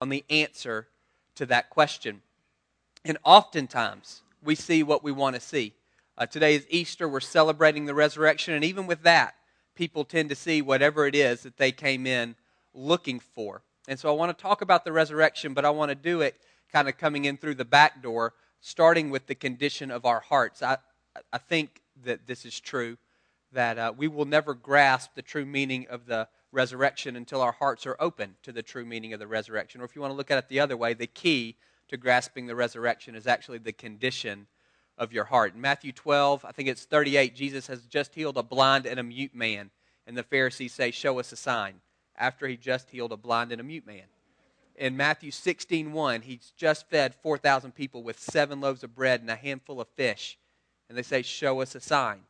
on the answer to that question. And oftentimes, we see what we want to see. Uh, today is Easter. We're celebrating the resurrection. And even with that, people tend to see whatever it is that they came in looking for. And so I want to talk about the resurrection, but I want to do it kind of coming in through the back door, starting with the condition of our hearts. I, I think that this is true, that uh, we will never grasp the true meaning of the resurrection until our hearts are open to the true meaning of the resurrection. Or if you want to look at it the other way, the key to grasping the resurrection is actually the condition of your heart. In Matthew 12, I think it's 38, Jesus has just healed a blind and a mute man. And the Pharisees say, Show us a sign, after he just healed a blind and a mute man. In Matthew 16, 1, he's just fed 4,000 people with seven loaves of bread and a handful of fish. And they say, Show us a sign,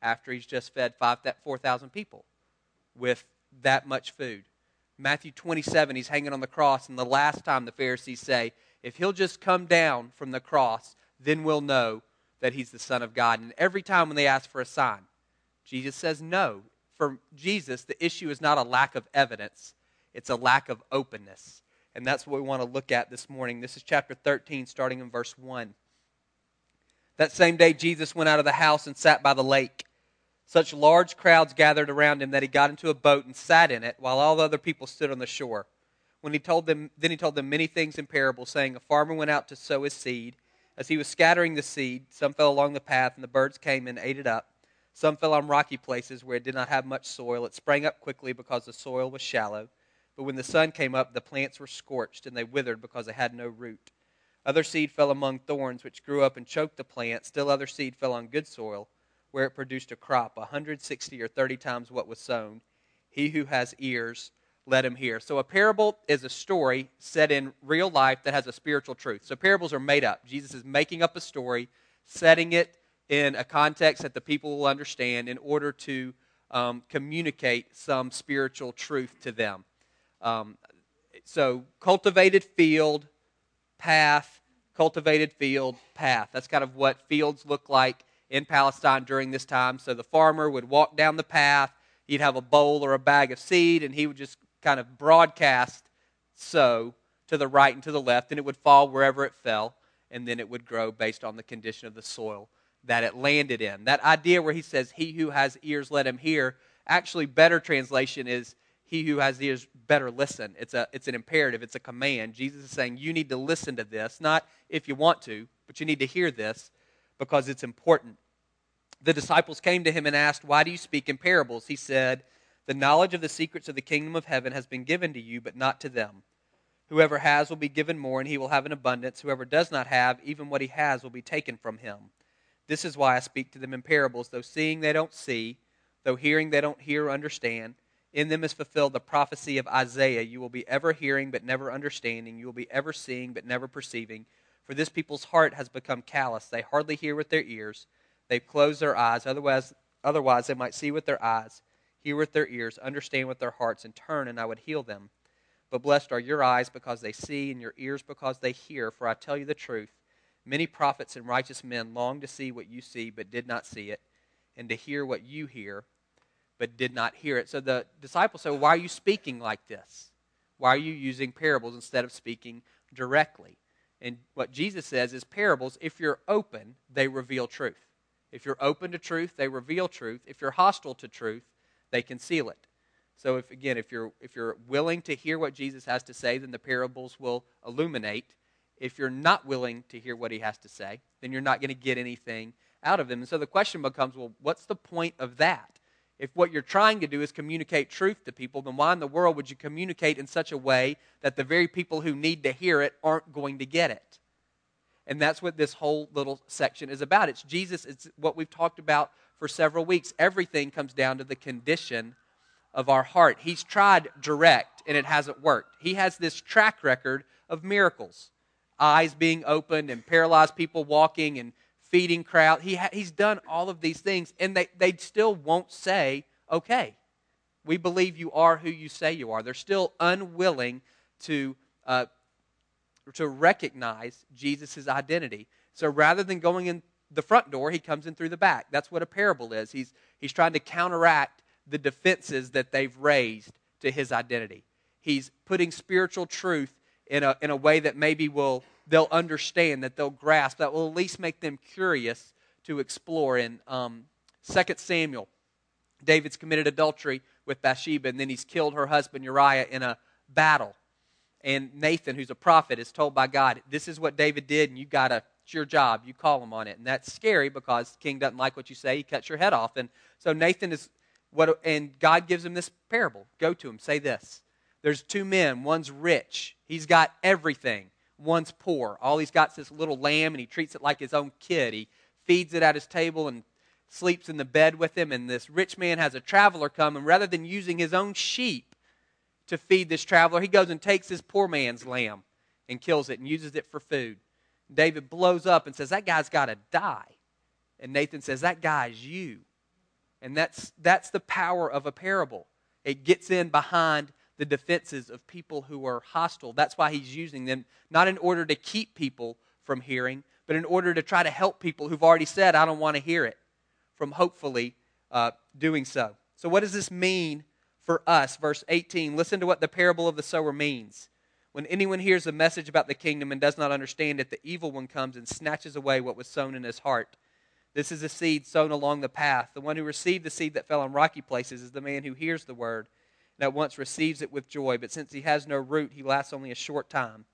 after he's just fed 4,000 people with that much food. Matthew 27, he's hanging on the cross, and the last time the Pharisees say, If he'll just come down from the cross, then we'll know that he's the Son of God. And every time when they ask for a sign, Jesus says no. For Jesus, the issue is not a lack of evidence, it's a lack of openness. And that's what we want to look at this morning. This is chapter 13, starting in verse 1. That same day, Jesus went out of the house and sat by the lake. Such large crowds gathered around him that he got into a boat and sat in it, while all the other people stood on the shore. When he told them, then he told them many things in parables, saying, A farmer went out to sow his seed. As he was scattering the seed, some fell along the path, and the birds came and ate it up. Some fell on rocky places where it did not have much soil. It sprang up quickly because the soil was shallow. But when the sun came up, the plants were scorched, and they withered because they had no root. Other seed fell among thorns, which grew up and choked the plant. Still other seed fell on good soil where it produced a crop, a 160 or 30 times what was sown. He who has ears, let him hear. So, a parable is a story set in real life that has a spiritual truth. So, parables are made up. Jesus is making up a story, setting it in a context that the people will understand in order to um, communicate some spiritual truth to them. Um, so, cultivated field, path, cultivated field, path. That's kind of what fields look like in Palestine during this time. So the farmer would walk down the path, he'd have a bowl or a bag of seed, and he would just kind of broadcast sow to the right and to the left, and it would fall wherever it fell, and then it would grow based on the condition of the soil that it landed in. That idea where he says, He who has ears, let him hear, actually, better translation is, He who has ears, better listen. It's, a, it's an imperative, it's a command. Jesus is saying, You need to listen to this, not if you want to, but you need to hear this because it's important. The disciples came to him and asked, Why do you speak in parables? He said, The knowledge of the secrets of the kingdom of heaven has been given to you, but not to them. Whoever has will be given more, and he will have an abundance. Whoever does not have, even what he has will be taken from him. This is why I speak to them in parables. Though seeing they don't see, though hearing they don't hear or understand, in them is fulfilled the prophecy of Isaiah. You will be ever hearing, but never understanding. You will be ever seeing, but never perceiving. For this people's heart has become callous. They hardly hear with their ears. They've closed their eyes. Otherwise, otherwise, they might see with their eyes, hear with their ears, understand with their hearts, and turn, and I would heal them. But blessed are your eyes because they see, and your ears because they hear. For I tell you the truth many prophets and righteous men longed to see what you see, but did not see it, and to hear what you hear, but did not hear it. So the disciples say, Why are you speaking like this? Why are you using parables instead of speaking directly? And what Jesus says is parables, if you're open, they reveal truth. If you're open to truth, they reveal truth. If you're hostile to truth, they conceal it. So if again, if you're if you're willing to hear what Jesus has to say, then the parables will illuminate. If you're not willing to hear what he has to say, then you're not going to get anything out of them. And so the question becomes, well, what's the point of that? If what you're trying to do is communicate truth to people, then why in the world would you communicate in such a way that the very people who need to hear it aren't going to get it? And that's what this whole little section is about. It's Jesus, it's what we've talked about for several weeks. Everything comes down to the condition of our heart. He's tried direct and it hasn't worked. He has this track record of miracles eyes being opened and paralyzed people walking and feeding crowd. He ha- he's done all of these things, and they, they still won't say, okay, we believe you are who you say you are. They're still unwilling to, uh, to recognize Jesus' identity. So rather than going in the front door, he comes in through the back. That's what a parable is. He's, he's trying to counteract the defenses that they've raised to his identity. He's putting spiritual truth in a, in a way that maybe will they'll understand, that they'll grasp, that will at least make them curious to explore. In um, 2 Samuel, David's committed adultery with Bathsheba, and then he's killed her husband Uriah in a battle. And Nathan, who's a prophet, is told by God, This is what David did, and you got to, it's your job. You call him on it. And that's scary because the king doesn't like what you say. He cuts your head off. And so Nathan is what, and God gives him this parable. Go to him, say this. There's two men. One's rich, he's got everything. One's poor. All he's got is this little lamb, and he treats it like his own kid. He feeds it at his table and sleeps in the bed with him. And this rich man has a traveler come, and rather than using his own sheep to feed this traveler, he goes and takes this poor man's lamb and kills it and uses it for food. David blows up and says, That guy's got to die. And Nathan says, That guy's you. And that's, that's the power of a parable. It gets in behind the defenses of people who are hostile. That's why he's using them, not in order to keep people from hearing, but in order to try to help people who've already said, I don't want to hear it, from hopefully uh, doing so. So, what does this mean for us? Verse 18 listen to what the parable of the sower means. When anyone hears a message about the kingdom and does not understand it, the evil one comes and snatches away what was sown in his heart. This is a seed sown along the path. The one who received the seed that fell on rocky places is the man who hears the word and at once receives it with joy. But since he has no root, he lasts only a short time.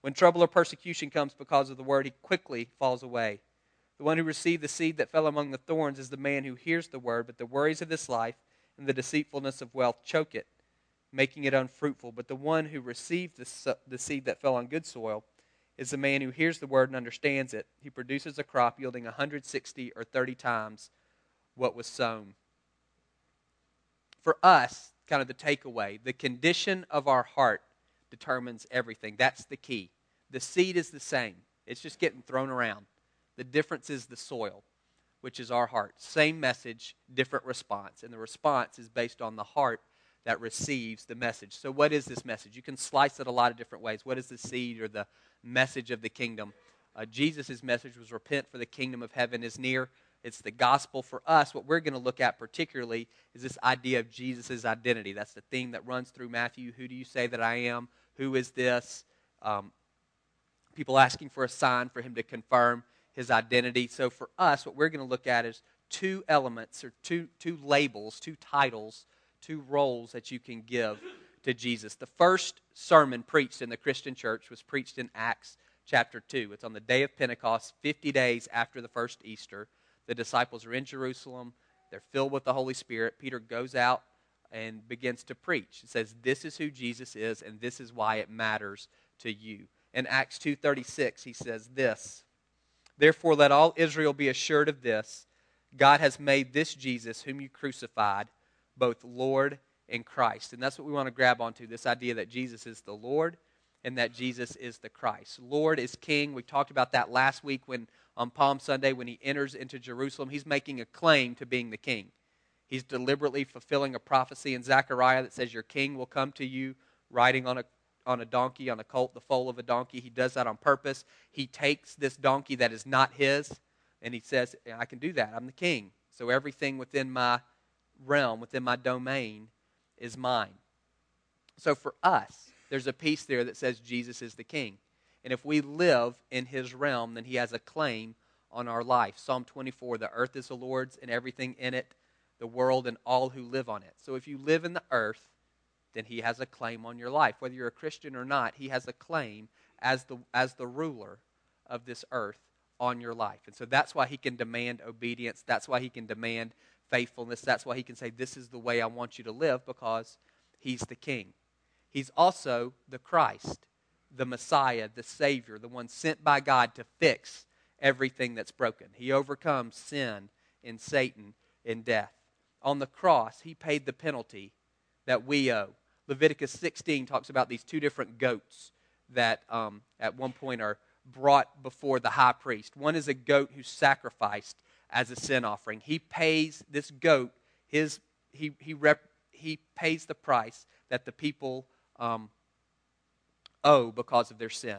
When trouble or persecution comes because of the word, he quickly falls away. The one who received the seed that fell among the thorns is the man who hears the word, but the worries of this life and the deceitfulness of wealth choke it, making it unfruitful. But the one who received the, the seed that fell on good soil is the man who hears the word and understands it. He produces a crop yielding 160 or 30 times what was sown. For us, kind of the takeaway, the condition of our heart determines everything. That's the key. The seed is the same, it's just getting thrown around. The difference is the soil, which is our heart. Same message, different response. And the response is based on the heart that receives the message. So, what is this message? You can slice it a lot of different ways. What is the seed or the message of the kingdom? Uh, Jesus' message was repent, for the kingdom of heaven is near. It's the gospel for us. What we're going to look at particularly is this idea of Jesus' identity. That's the theme that runs through Matthew. Who do you say that I am? Who is this? Um, people asking for a sign for him to confirm his identity. So for us, what we're going to look at is two elements or two, two labels, two titles, two roles that you can give to Jesus. The first sermon preached in the Christian church was preached in Acts chapter 2. It's on the day of Pentecost, 50 days after the first Easter. The disciples are in Jerusalem, they're filled with the Holy Spirit. Peter goes out and begins to preach. He says, This is who Jesus is, and this is why it matters to you. In Acts 2.36, he says this Therefore, let all Israel be assured of this God has made this Jesus, whom you crucified, both Lord and Christ. And that's what we want to grab onto this idea that Jesus is the Lord and that Jesus is the Christ. Lord is King. We talked about that last week when on Palm Sunday when he enters into Jerusalem. He's making a claim to being the king. He's deliberately fulfilling a prophecy in Zechariah that says, Your king will come to you riding on a, on a donkey, on a colt, the foal of a donkey. He does that on purpose. He takes this donkey that is not his, and he says, I can do that. I'm the king. So everything within my realm, within my domain, is mine. So for us, there's a piece there that says Jesus is the king. And if we live in his realm, then he has a claim on our life. Psalm 24 the earth is the Lord's and everything in it, the world and all who live on it. So if you live in the earth, then he has a claim on your life. Whether you're a Christian or not, he has a claim as the, as the ruler of this earth on your life. And so that's why he can demand obedience. That's why he can demand faithfulness. That's why he can say, This is the way I want you to live because he's the king. He's also the Christ the Messiah, the Savior, the one sent by God to fix everything that's broken. He overcomes sin and Satan and death. On the cross, he paid the penalty that we owe. Leviticus 16 talks about these two different goats that um, at one point are brought before the high priest. One is a goat who's sacrificed as a sin offering. He pays this goat, his, he, he, rep, he pays the price that the people um, owe because of their sin.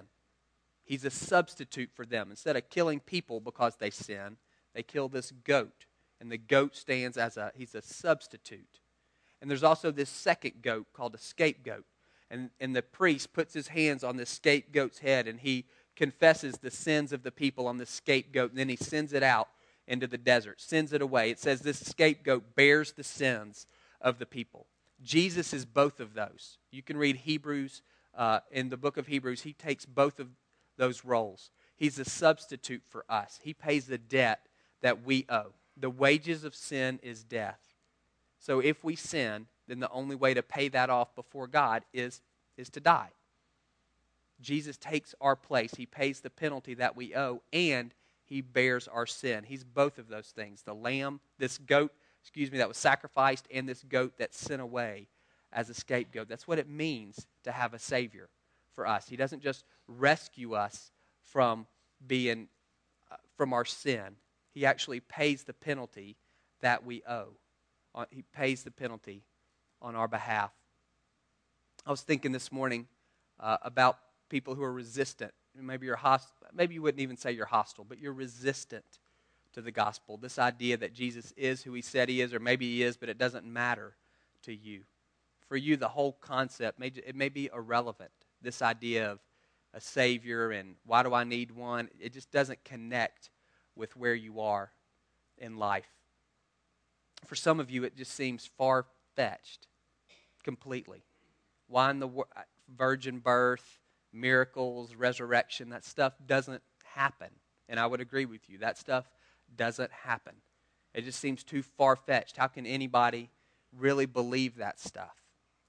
He's a substitute for them. Instead of killing people because they sin, they kill this goat. And the goat stands as a, he's a substitute. And there's also this second goat called a scapegoat. And, and the priest puts his hands on the scapegoat's head and he confesses the sins of the people on the scapegoat. And then he sends it out into the desert, sends it away. It says this scapegoat bears the sins of the people. Jesus is both of those. You can read Hebrews uh, in the book of Hebrews, he takes both of those roles. He's a substitute for us, he pays the debt that we owe. The wages of sin is death. So if we sin, then the only way to pay that off before God is, is to die. Jesus takes our place. He pays the penalty that we owe, and he bears our sin. He's both of those things. The lamb, this goat, excuse me, that was sacrificed, and this goat that sent away as a scapegoat. That's what it means to have a Savior for us. He doesn't just rescue us from being uh, from our sin. He actually pays the penalty that we owe. Uh, he pays the penalty on our behalf. I was thinking this morning uh, about people who are resistant. Maybe you're host- maybe you wouldn't even say you're hostile, but you're resistant to the gospel. This idea that Jesus is who he said he is, or maybe he is, but it doesn't matter to you for you, the whole concept, may, it may be irrelevant. This idea of a Savior and why do I need one, it just doesn't connect with where you are in life. For some of you, it just seems far fetched completely. Why in the uh, virgin birth, miracles, resurrection, that stuff doesn't happen. And I would agree with you. That stuff doesn't happen. It just seems too far fetched. How can anybody really believe that stuff?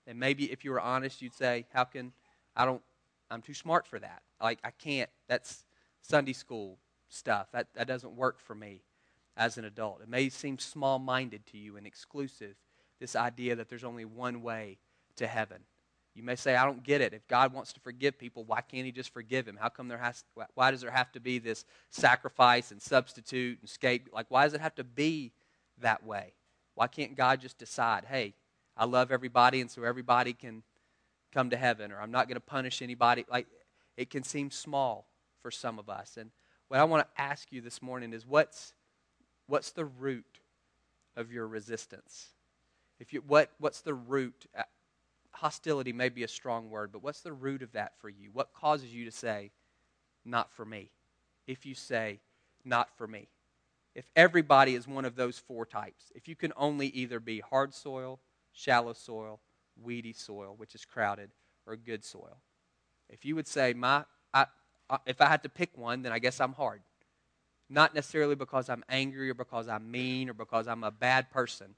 And maybe if you were honest, you'd say, How can I don't I'm too smart for that. Like I can't that's Sunday school stuff. That that doesn't work for me as an adult. It may seem small minded to you and exclusive, this idea that there's only one way to heaven. You may say, I don't get it. If God wants to forgive people, why can't He just forgive him? How come there has, why does there have to be this sacrifice and substitute and scape? Like, why does it have to be that way? Why can't God just decide, hey, I love everybody, and so everybody can come to heaven, or I'm not going to punish anybody. Like, it can seem small for some of us. And what I want to ask you this morning is what's, what's the root of your resistance? If you, what, what's the root? Uh, hostility may be a strong word, but what's the root of that for you? What causes you to say, not for me? If you say, not for me. If everybody is one of those four types, if you can only either be hard soil, shallow soil, weedy soil, which is crowded, or good soil. If you would say, my, I, I, if I had to pick one, then I guess I'm hard. Not necessarily because I'm angry or because I'm mean or because I'm a bad person,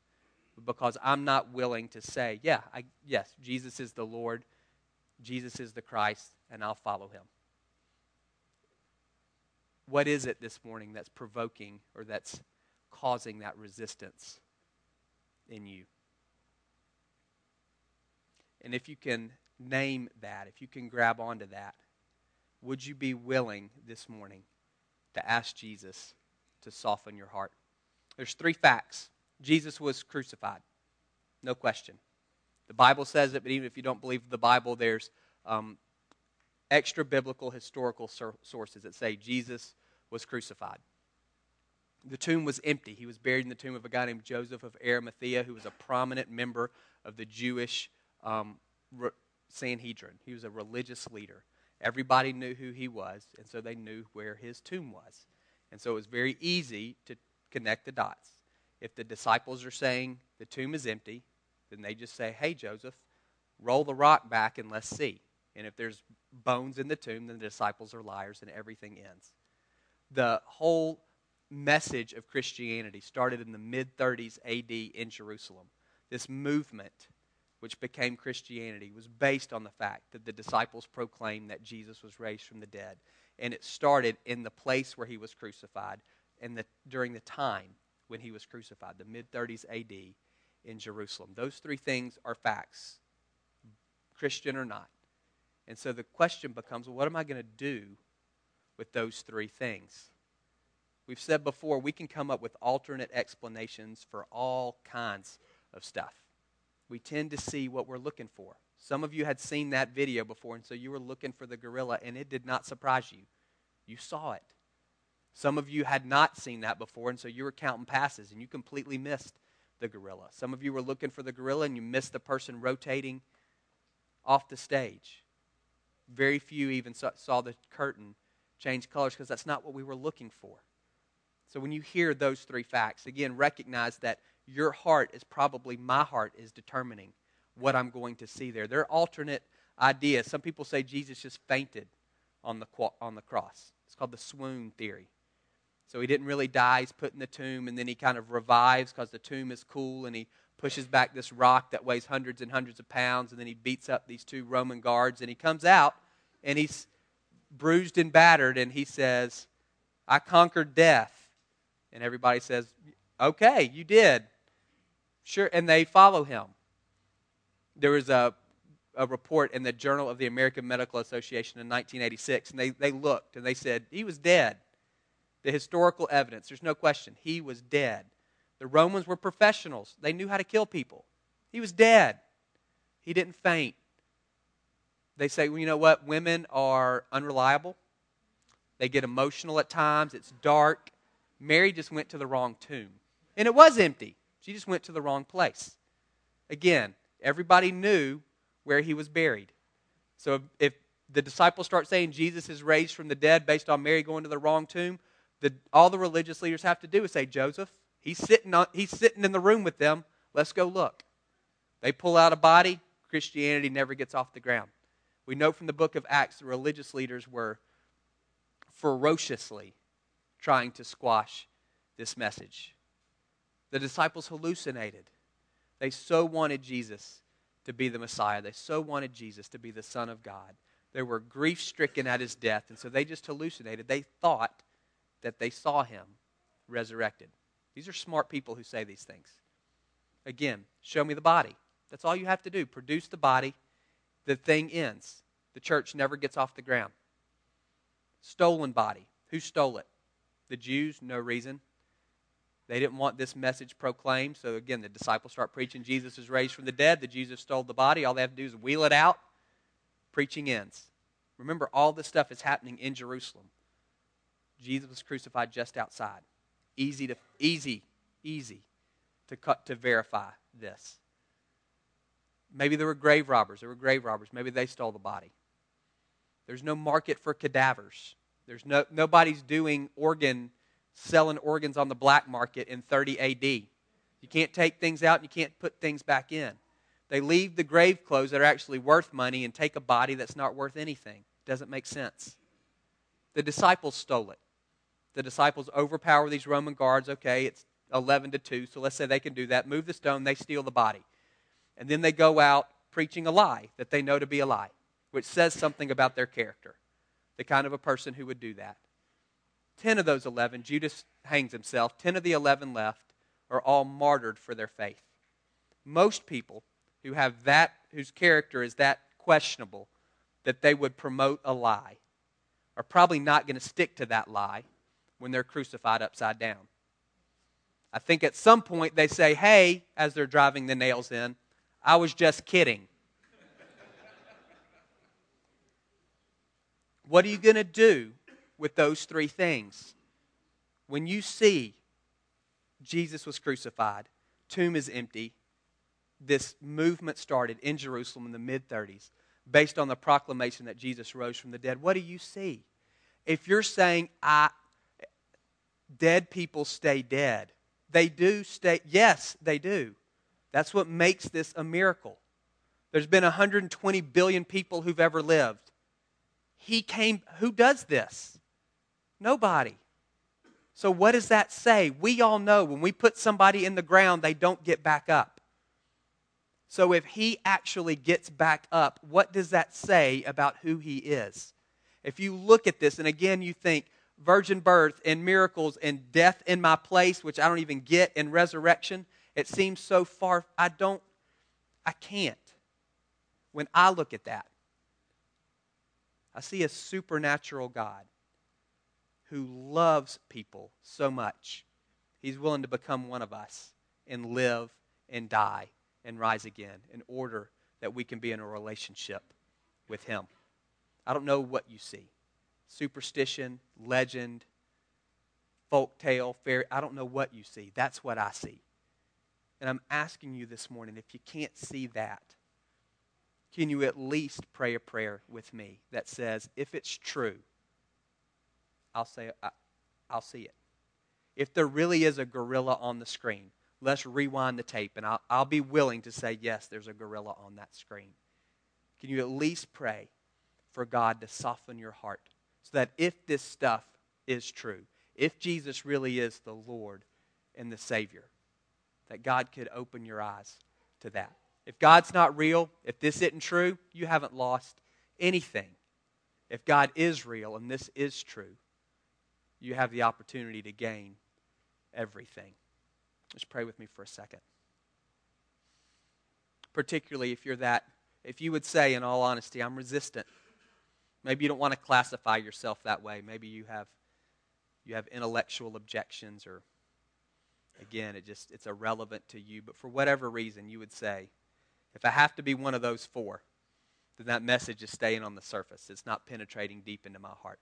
but because I'm not willing to say, yeah, I, yes, Jesus is the Lord, Jesus is the Christ, and I'll follow him. What is it this morning that's provoking or that's causing that resistance in you? And if you can name that, if you can grab onto that, would you be willing this morning to ask Jesus to soften your heart? There's three facts. Jesus was crucified. No question. The Bible says it, but even if you don't believe the Bible, there's um, extra biblical historical sources that say Jesus was crucified. The tomb was empty. He was buried in the tomb of a guy named Joseph of Arimathea, who was a prominent member of the Jewish um, Sanhedrin. He was a religious leader. Everybody knew who he was, and so they knew where his tomb was. And so it was very easy to connect the dots. If the disciples are saying the tomb is empty, then they just say, Hey, Joseph, roll the rock back and let's see. And if there's bones in the tomb, then the disciples are liars and everything ends. The whole message of Christianity started in the mid 30s AD in Jerusalem. This movement which became Christianity, was based on the fact that the disciples proclaimed that Jesus was raised from the dead. And it started in the place where he was crucified and the, during the time when he was crucified, the mid 30s AD in Jerusalem. Those three things are facts, Christian or not. And so the question becomes what am I going to do with those three things? We've said before, we can come up with alternate explanations for all kinds of stuff we tend to see what we're looking for. Some of you had seen that video before, and so you were looking for the gorilla, and it did not surprise you. You saw it. Some of you had not seen that before, and so you were counting passes, and you completely missed the gorilla. Some of you were looking for the gorilla, and you missed the person rotating off the stage. Very few even saw the curtain change colors because that's not what we were looking for. So when you hear those three facts, again, recognize that your heart is probably my heart is determining what I'm going to see there. There are alternate ideas. Some people say Jesus just fainted on the, on the cross. It's called the swoon theory. So he didn't really die. He's put in the tomb, and then he kind of revives because the tomb is cool, and he pushes back this rock that weighs hundreds and hundreds of pounds, and then he beats up these two Roman guards, and he comes out, and he's bruised and battered, and he says, I conquered death. And everybody says, Okay, you did. Sure. And they follow him. There was a, a report in the Journal of the American Medical Association in 1986, and they, they looked and they said, He was dead. The historical evidence, there's no question, he was dead. The Romans were professionals, they knew how to kill people. He was dead. He didn't faint. They say, well, you know what? Women are unreliable. They get emotional at times. It's dark. Mary just went to the wrong tomb. And it was empty. She just went to the wrong place. Again, everybody knew where he was buried. So if, the disciples start saying Jesus is raised from the dead based on Mary going to the wrong tomb, the, all the religious leaders have to do is say, Joseph, he's sitting, on, he's sitting in the room with them. Let's go look. They pull out a body. Christianity never gets off the ground. We know from the book of Acts the religious leaders were ferociously trying to squash this message. The disciples hallucinated. They so wanted Jesus to be the Messiah. They so wanted Jesus to be the Son of God. They were grief stricken at his death, and so they just hallucinated. They thought that they saw him resurrected. These are smart people who say these things. Again, show me the body. That's all you have to do. Produce the body. The thing ends. The church never gets off the ground. Stolen body. Who stole it? The Jews, no reason. They didn't want this message proclaimed. So again, the disciples start preaching Jesus is raised from the dead, that Jesus stole the body. All they have to do is wheel it out. Preaching ends. Remember, all this stuff is happening in Jerusalem. Jesus was crucified just outside. Easy to easy, easy to cut to verify this. Maybe there were grave robbers. There were grave robbers. Maybe they stole the body. There's no market for cadavers. There's no nobody's doing organ selling organs on the black market in 30 AD. You can't take things out and you can't put things back in. They leave the grave clothes that are actually worth money and take a body that's not worth anything. Doesn't make sense. The disciples stole it. The disciples overpower these Roman guards. Okay, it's 11 to 2, so let's say they can do that. Move the stone, they steal the body. And then they go out preaching a lie that they know to be a lie, which says something about their character, the kind of a person who would do that. Ten of those 11, Judas hangs himself. Ten of the 11 left are all martyred for their faith. Most people who have that, whose character is that questionable, that they would promote a lie, are probably not going to stick to that lie when they're crucified upside down. I think at some point they say, hey, as they're driving the nails in, I was just kidding. what are you going to do with those three things. When you see Jesus was crucified, tomb is empty, this movement started in Jerusalem in the mid 30s based on the proclamation that Jesus rose from the dead. What do you see? If you're saying, I, dead people stay dead, they do stay, yes, they do. That's what makes this a miracle. There's been 120 billion people who've ever lived. He came, who does this? Nobody. So, what does that say? We all know when we put somebody in the ground, they don't get back up. So, if he actually gets back up, what does that say about who he is? If you look at this, and again, you think virgin birth and miracles and death in my place, which I don't even get, and resurrection, it seems so far. I don't, I can't. When I look at that, I see a supernatural God who loves people so much, he's willing to become one of us and live and die and rise again in order that we can be in a relationship with him. I don't know what you see superstition, legend, folk tale, fairy. I don't know what you see. That's what I see. And I'm asking you this morning if you can't see that, can you at least pray a prayer with me that says, if it's true, I'll say, I, I'll see it. If there really is a gorilla on the screen, let's rewind the tape, and I'll, I'll be willing to say, yes, there's a gorilla on that screen. Can you at least pray for God to soften your heart so that if this stuff is true, if Jesus really is the Lord and the Savior, that God could open your eyes to that? If God's not real, if this isn't true, you haven't lost anything. If God is real and this is true, you have the opportunity to gain everything. Just pray with me for a second. Particularly if you're that, if you would say, in all honesty, I'm resistant. Maybe you don't want to classify yourself that way. Maybe you have you have intellectual objections or again it just it's irrelevant to you but for whatever reason you would say if I have to be one of those four, then that message is staying on the surface. It's not penetrating deep into my heart.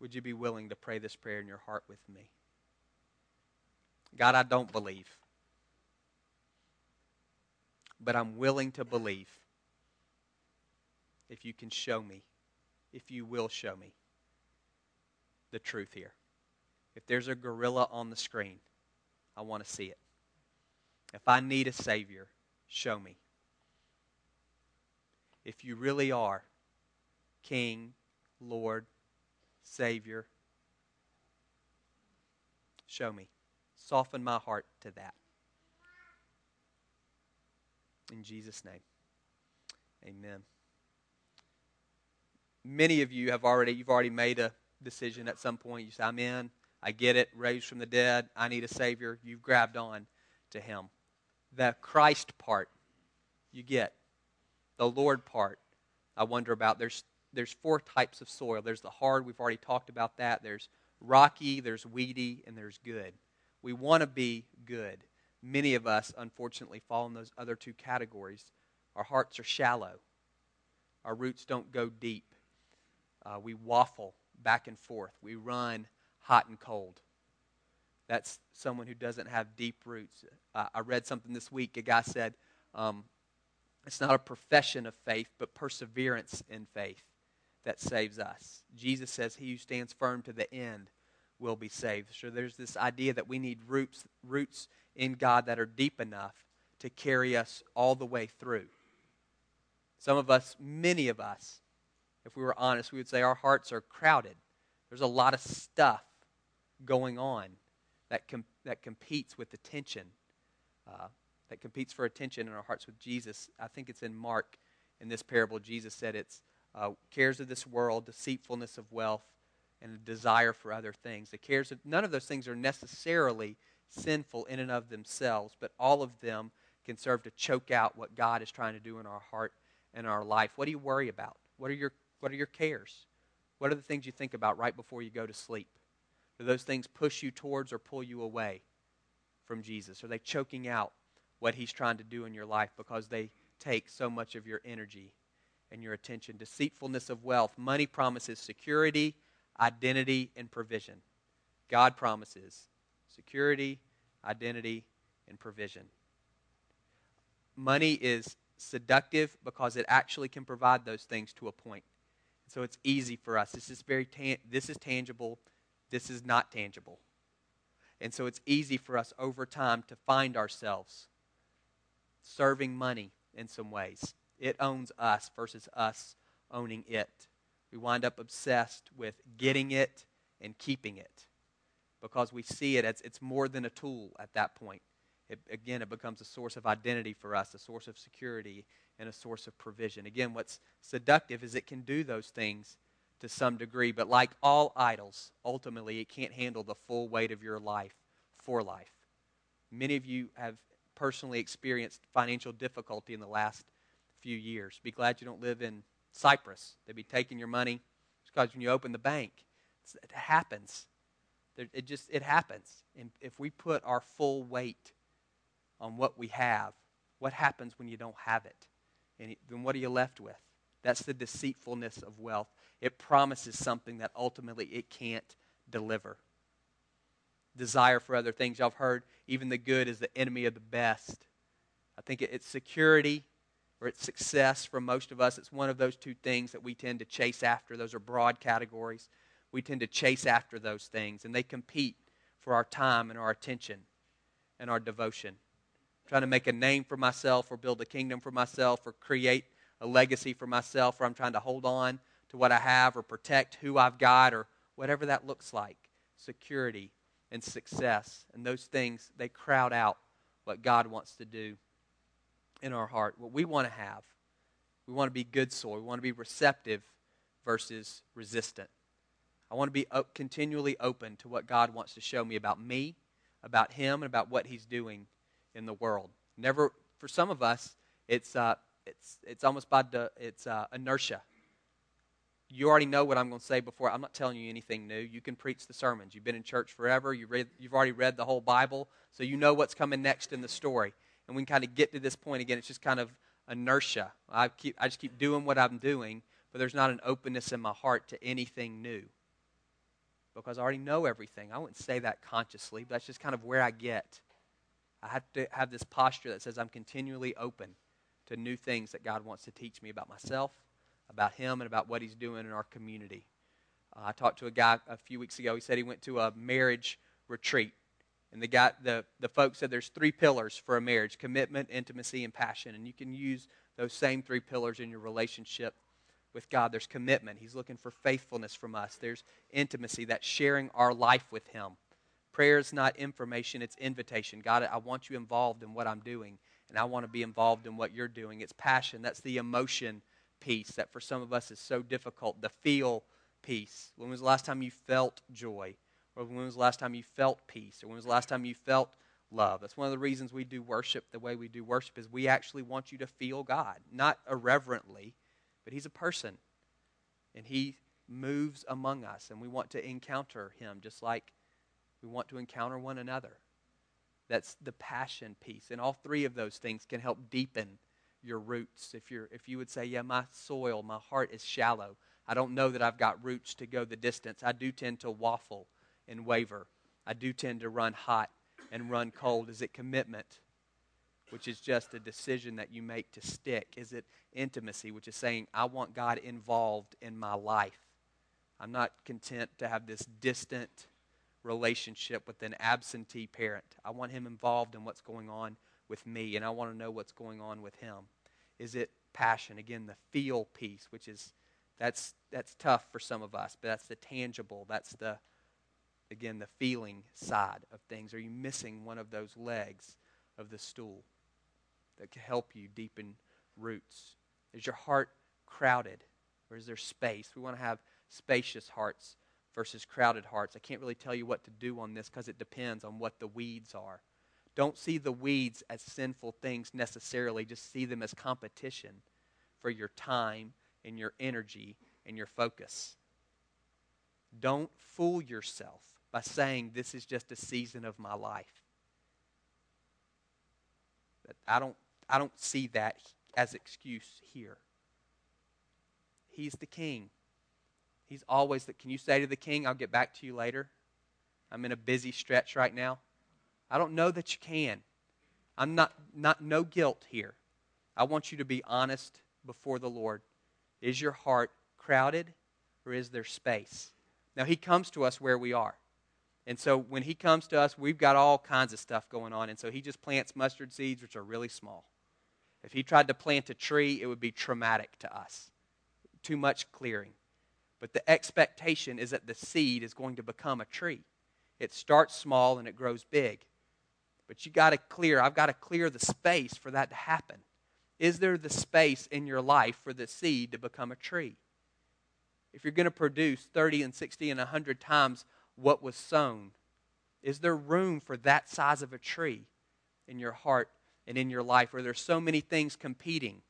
Would you be willing to pray this prayer in your heart with me? God, I don't believe. But I'm willing to believe if you can show me, if you will show me the truth here. If there's a gorilla on the screen, I want to see it. If I need a Savior, show me. If you really are King, Lord, Savior, show me. Soften my heart to that. In Jesus' name. Amen. Many of you have already you've already made a decision at some point. You say, I'm in, I get it, raised from the dead, I need a Savior. You've grabbed on to Him the Christ part you get. The Lord part, I wonder about. There's, there's four types of soil there's the hard, we've already talked about that. There's rocky, there's weedy, and there's good. We want to be good. Many of us, unfortunately, fall in those other two categories. Our hearts are shallow, our roots don't go deep. Uh, we waffle back and forth, we run hot and cold. That's someone who doesn't have deep roots. Uh, I read something this week. A guy said, um, it's not a profession of faith, but perseverance in faith that saves us. Jesus says, He who stands firm to the end will be saved. So there's this idea that we need roots, roots in God that are deep enough to carry us all the way through. Some of us, many of us, if we were honest, we would say our hearts are crowded. There's a lot of stuff going on that, com- that competes with attention, uh, that competes for attention in our hearts with Jesus. I think it's in Mark in this parable. Jesus said it's uh, cares of this world, deceitfulness of wealth, and a desire for other things. The cares of none of those things are necessarily sinful in and of themselves, but all of them can serve to choke out what God is trying to do in our heart and our life. What do you worry about? What are your what are your cares? What are the things you think about right before you go to sleep? Do those things push you towards or pull you away from Jesus? Are they choking out what He's trying to do in your life because they take so much of your energy and your attention? Deceitfulness of wealth. Money promises security, identity, and provision. God promises security, identity, and provision. Money is seductive because it actually can provide those things to a point. So it's easy for us. This is very ta- this is tangible this is not tangible. And so it's easy for us over time to find ourselves serving money in some ways. It owns us versus us owning it. We wind up obsessed with getting it and keeping it because we see it as it's more than a tool at that point. It, again, it becomes a source of identity for us, a source of security, and a source of provision. Again, what's seductive is it can do those things to some degree, but like all idols, ultimately it can't handle the full weight of your life for life. Many of you have personally experienced financial difficulty in the last few years. Be glad you don't live in Cyprus. They'd be taking your money because when you open the bank, it happens. It just it happens. And if we put our full weight on what we have, what happens when you don't have it? And then what are you left with? That's the deceitfulness of wealth it promises something that ultimately it can't deliver. Desire for other things. Have heard even the good is the enemy of the best. I think it's security or it's success for most of us. It's one of those two things that we tend to chase after. Those are broad categories. We tend to chase after those things, and they compete for our time and our attention and our devotion. I'm trying to make a name for myself, or build a kingdom for myself, or create a legacy for myself, or I'm trying to hold on to what I have, or protect who I've got, or whatever that looks like. Security and success. And those things, they crowd out what God wants to do in our heart. What we want to have. We want to be good soil. We want to be receptive versus resistant. I want to be continually open to what God wants to show me about me, about Him, and about what He's doing in the world. Never, for some of us, it's, uh, it's, it's almost by the, it's uh, inertia you already know what I'm going to say before. I'm not telling you anything new. You can preach the sermons. You've been in church forever. You read, you've already read the whole Bible, so you know what's coming next in the story. And we can kind of get to this point again. It's just kind of inertia. I, keep, I just keep doing what I'm doing, but there's not an openness in my heart to anything new because I already know everything. I wouldn't say that consciously, but that's just kind of where I get. I have to have this posture that says I'm continually open to new things that God wants to teach me about myself about him and about what he's doing in our community. Uh, I talked to a guy a few weeks ago. He said he went to a marriage retreat. And the guy, the, the folks said there's three pillars for a marriage commitment, intimacy, and passion. And you can use those same three pillars in your relationship with God. There's commitment. He's looking for faithfulness from us. There's intimacy, that's sharing our life with Him. Prayer is not information, it's invitation. God, I want you involved in what I'm doing, and I want to be involved in what you're doing. It's passion, that's the emotion piece that for some of us is so difficult the feel piece. When was the last time you felt joy? Or when was the last time you felt peace? Or when was the last time you felt love? That's one of the reasons we do worship the way we do worship is we actually want you to feel God, not irreverently, but He's a person. And He moves among us, and we want to encounter Him just like we want to encounter one another. That's the passion piece. And all three of those things can help deepen your roots. If, you're, if you would say, Yeah, my soil, my heart is shallow. I don't know that I've got roots to go the distance. I do tend to waffle and waver. I do tend to run hot and run cold. Is it commitment, which is just a decision that you make to stick? Is it intimacy, which is saying, I want God involved in my life? I'm not content to have this distant relationship with an absentee parent. I want him involved in what's going on with me, and I want to know what's going on with him. Is it passion? Again, the feel piece, which is that's that's tough for some of us, but that's the tangible. That's the again the feeling side of things. Are you missing one of those legs of the stool that can help you deepen roots? Is your heart crowded, or is there space? We want to have spacious hearts versus crowded hearts. I can't really tell you what to do on this because it depends on what the weeds are. Don't see the weeds as sinful things necessarily, just see them as competition for your time and your energy and your focus. Don't fool yourself by saying this is just a season of my life. I don't, I don't see that as excuse here. He's the king. He's always the. Can you say to the king, I'll get back to you later? I'm in a busy stretch right now. I don't know that you can. I'm not, not no guilt here. I want you to be honest before the Lord. Is your heart crowded or is there space? Now, He comes to us where we are. And so when He comes to us, we've got all kinds of stuff going on. And so He just plants mustard seeds, which are really small. If He tried to plant a tree, it would be traumatic to us. Too much clearing. But the expectation is that the seed is going to become a tree. It starts small and it grows big. But you got to clear, I've got to clear the space for that to happen. Is there the space in your life for the seed to become a tree? If you're going to produce 30 and 60 and 100 times what was sown, is there room for that size of a tree in your heart and in your life where there's so many things competing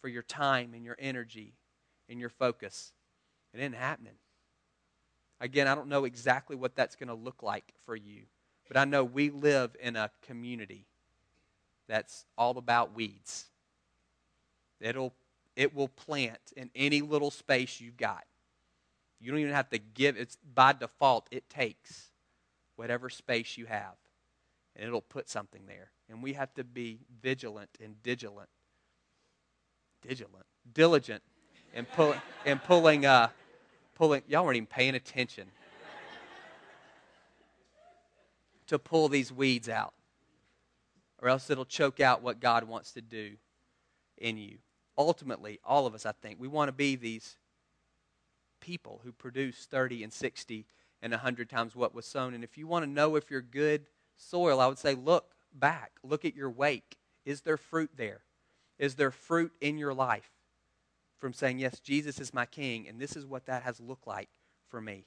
for your time and your energy and your focus? It isn't happening. Again, I don't know exactly what that's going to look like for you. But I know we live in a community that's all about weeds. It'll, it will plant in any little space you've got. You don't even have to give, it's by default, it takes whatever space you have, and it'll put something there. And we have to be vigilant and vigilant diligent, diligent and pull, and pulling, uh, pulling, y'all weren't even paying attention to pull these weeds out, or else it'll choke out what God wants to do in you. Ultimately, all of us, I think, we want to be these people who produce 30 and 60 and 100 times what was sown. And if you want to know if you're good soil, I would say look back, look at your wake. Is there fruit there? Is there fruit in your life from saying, Yes, Jesus is my king, and this is what that has looked like for me?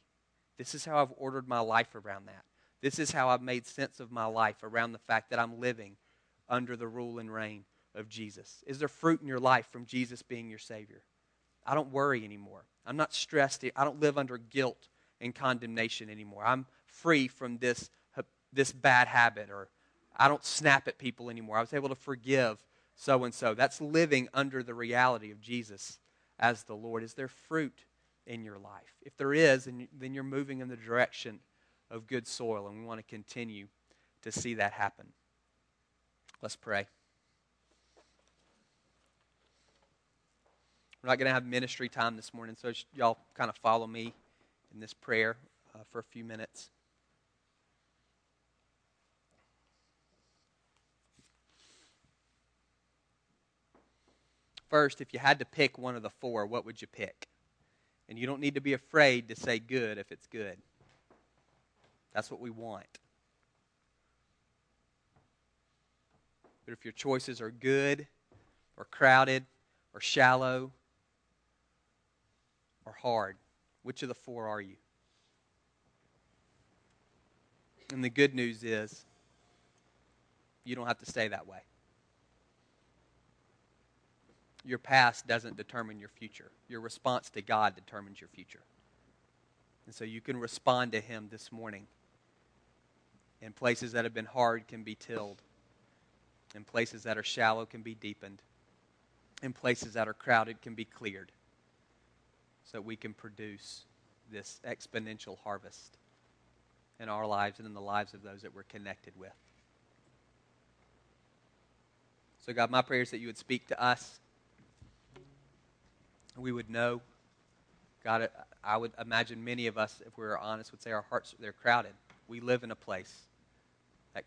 This is how I've ordered my life around that. This is how I've made sense of my life around the fact that I'm living under the rule and reign of Jesus. Is there fruit in your life from Jesus being your Savior? I don't worry anymore. I'm not stressed. I don't live under guilt and condemnation anymore. I'm free from this, this bad habit, or I don't snap at people anymore. I was able to forgive so and so. That's living under the reality of Jesus as the Lord. Is there fruit in your life? If there is, then you're moving in the direction of good soil, and we want to continue to see that happen. Let's pray. We're not going to have ministry time this morning, so y'all kind of follow me in this prayer uh, for a few minutes. First, if you had to pick one of the four, what would you pick? And you don't need to be afraid to say good if it's good. That's what we want. But if your choices are good or crowded or shallow or hard, which of the four are you? And the good news is you don't have to stay that way. Your past doesn't determine your future. Your response to God determines your future. And so you can respond to Him this morning. And places that have been hard can be tilled, and places that are shallow can be deepened, and places that are crowded can be cleared so that we can produce this exponential harvest in our lives and in the lives of those that we're connected with. So, God, my prayer is that you would speak to us we would know. God, I would imagine many of us, if we were honest, would say our hearts they're crowded. We live in a place that,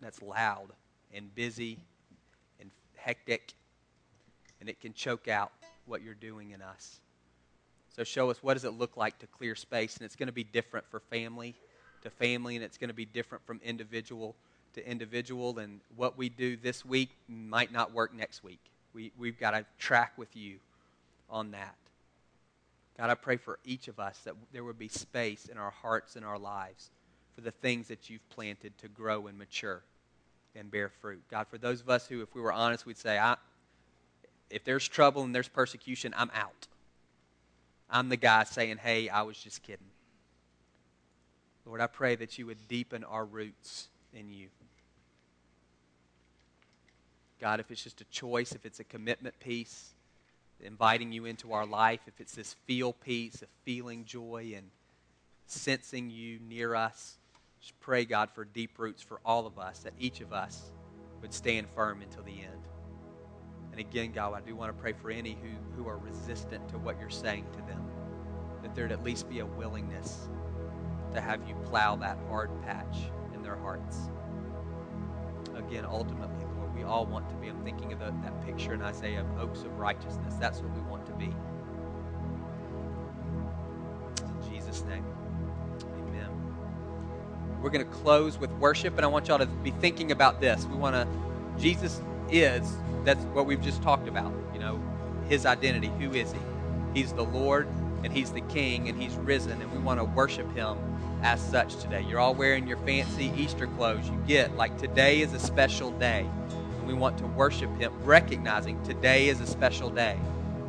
that's loud and busy and hectic, and it can choke out what you're doing in us. So show us what does it look like to clear space, and it's going to be different for family to family, and it's going to be different from individual to individual. And what we do this week might not work next week. We, we've got to track with you on that. God, I pray for each of us that there would be space in our hearts and our lives for the things that you've planted to grow and mature and bear fruit. God, for those of us who, if we were honest, we'd say, I, if there's trouble and there's persecution, I'm out. I'm the guy saying, hey, I was just kidding. Lord, I pray that you would deepen our roots in you. God, if it's just a choice, if it's a commitment piece, inviting you into our life, if it's this feel piece of feeling joy and sensing you near us, just pray, God, for deep roots for all of us, that each of us would stand firm until the end. And again, God, I do want to pray for any who, who are resistant to what you're saying to them, that there'd at least be a willingness to have you plow that hard patch in their hearts. Again, ultimately, Lord, we all want to be. I'm thinking of the, that picture in Isaiah of oaks of righteousness. That's what we want to be. In Jesus' name, amen. We're going to close with worship, and I want y'all to be thinking about this. We want to, Jesus is, that's what we've just talked about, you know, his identity. Who is he? He's the Lord, and he's the King, and he's risen, and we want to worship him as such today. You're all wearing your fancy Easter clothes. You get like today is a special day and we want to worship Him, recognizing today is a special day,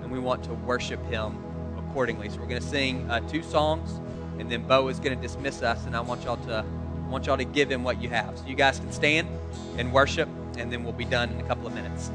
and we want to worship Him accordingly. So we're going to sing uh, two songs, and then Bo is going to dismiss us, and I want y'all to I want y'all to give Him what you have. So you guys can stand and worship, and then we'll be done in a couple of minutes.